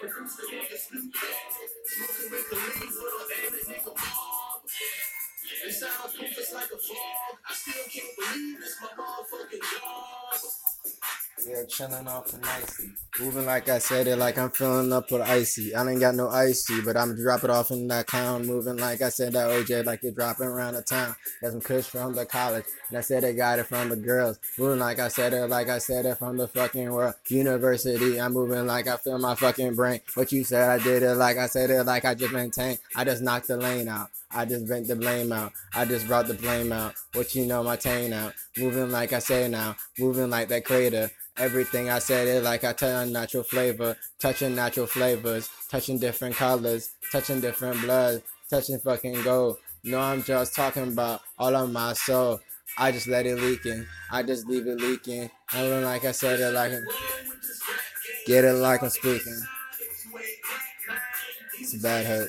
Smoking with the leaves, little nigga it's like a fog. I still can't believe it's my motherfucker. Yeah, chilling off the icy. Moving like I said it, like I'm filling up with icy. I ain't got no icy, but I'm drop it off in that clown. Moving like I said that OJ, like you're dropping around the town. Got some kush from the college, and I said they got it from the girls. Moving like I said it, like I said it from the fucking world. University, I'm moving like I feel my fucking brain. What you said, I did it like I said it, like I just maintained. I just knocked the lane out. I just bent the blame out. I just brought the blame out. What you know, my chain out. Moving like I say now. Moving like that crater. Everything I said it like I tell natural flavor. Touching natural flavors. Touching different colors. Touching different blood. Touching fucking gold. No, I'm just talking about all of my soul. I just let it leaking. I just leave it leaking. Moving like I said it like Get it like I'm speaking. It's a bad hurt.